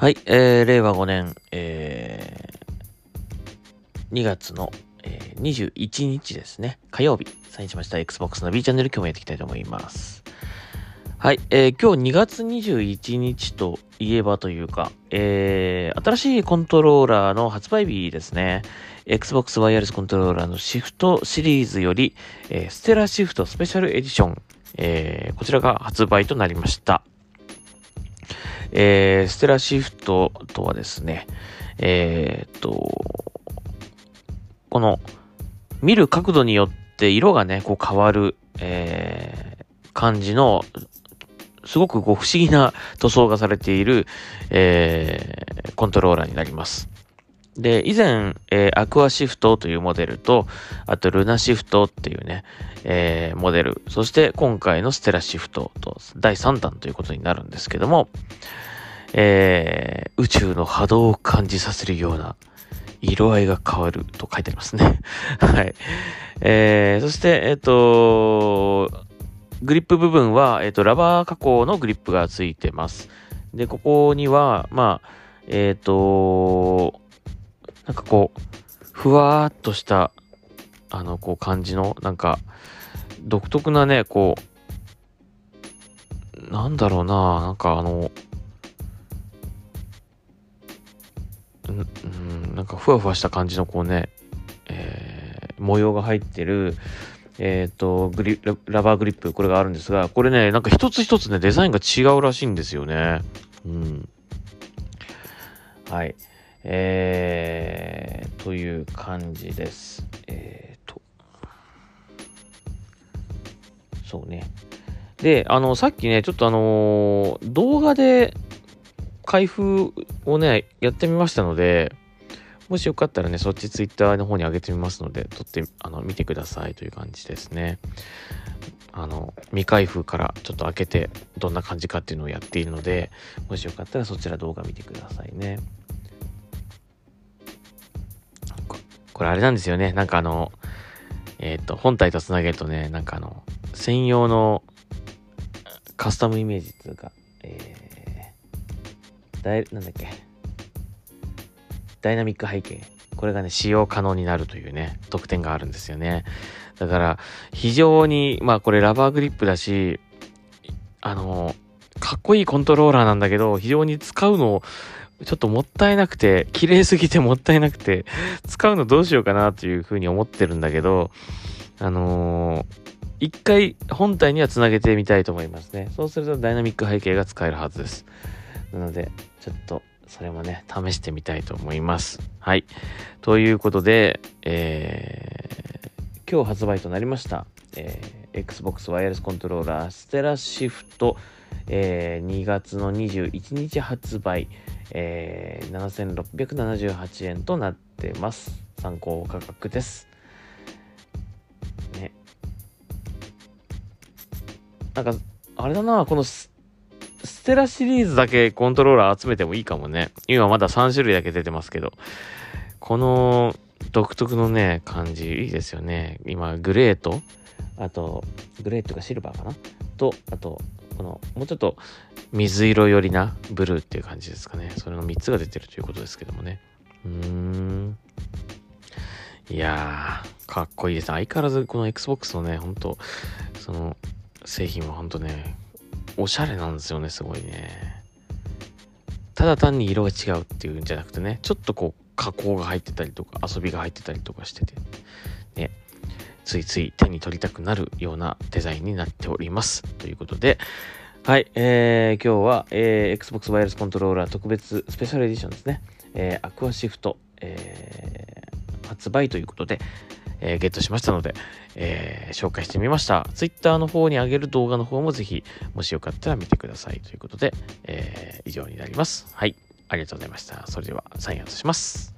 はい、えー、令和5年、えー、2月の、えー、21日ですね、火曜日、サインしました Xbox の B チャンネル今日もやっていきたいと思います。はい、えー、今日2月21日といえばというか、えー、新しいコントローラーの発売日ですね。Xbox ワイヤレスコントローラーのシフトシリーズより、えー、ステラシフトスペシャルエディション、えー、こちらが発売となりました。えー、ステラシフトとはですね、えー、っと、この、見る角度によって色がね、こう変わる、えー、感じの、すごくこう不思議な塗装がされている、えー、コントローラーになります。で、以前、えー、アクアシフトというモデルと、あとルナシフトっていうね、えー、モデル、そして今回のステラシフトと第3弾ということになるんですけども、えー、宇宙の波動を感じさせるような色合いが変わると書いてありますね。はい。えー、そして、えっ、と、グリップ部分は、えっ、と、ラバー加工のグリップがついてます。で、ここには、まあ、えっ、と、なんかこう、ふわーっとした、あの、こう感じの、なんか、独特なね、こう、なんだろうな、なんかあの、うん、なんかふわふわした感じのこうね、えー模様が入ってる、えっ、と、グリラ、ラバーグリップ、これがあるんですが、これね、なんか一つ一つね、デザインが違うらしいんですよね。うん。はい。えー、という感じです。えーと。そうね。で、あの、さっきね、ちょっとあのー動画で開封をね、やってみましたので、もしよかったらね、そっちツイッターの方に上げてみますので、撮って、あの、見てくださいという感じですね。あの、未開封からちょっと開けて、どんな感じかっていうのをやっているので、もしよかったらそちら動画見てくださいね。これあれなんですよね。なんかあの、えっ、と、本体とつなげるとね、なんかあの、専用のカスタムイメージっていうか、えー、ダイなんだっけ、ダイナミック背景。これがね、使用可能になるというね、特典があるんですよね。だから、非常に、まあこれラバーグリップだし、あの、かっこいいコントローラーなんだけど、非常に使うのを、ちょっともったいなくて、綺麗すぎてもったいなくて、使うのどうしようかなというふうに思ってるんだけど、あのー一回本体にはつなげてみたいと思いますね。そうするとダイナミック背景が使えるはずです。なので、ちょっとそれもね、試してみたいと思います。はい。ということで、えー、今日発売となりました、えー Xbox ワイヤレスコントローラーステラシフト、えー2月の21日発売、えー7678円となってます。参考価格です。ね。なんか、あれだな、このステラシリーズだけコントローラー集めてもいいかもね。今まだ3種類だけ出てますけど。この独特のね、感じいいですよね。今、グレーと、あと、グレーとかシルバーかな？と、あと、この、もうちょっと水色寄りなブルーっていう感じですかね。それの3つが出てるということですけどもね。うーん。いやー、かっこいいです。相変わらずこの Xbox のね、ほんと、その、製品はほんとね、おしゃれなんですよね、すごいね。ただ単に色が違うっていうんじゃなくてね、ちょっとこう、加工が入ってたりとか、遊びが入ってたりとかしてて、ね、ついつい手に取りたくなるようなデザインになっております。ということで、はい、えー、今日は、えー、Xbox ワイヤレスコントローラー特別スペシャルエディションですね。えー、アクアシフト、えー、発売ということで、えーゲットしましたので、えー紹介してみました。Twitter の方に上げる動画の方もぜひ、もしよかったら見てくださいということで、えー以上になります。はい。ありがとうございました。それでは、サインアウトします。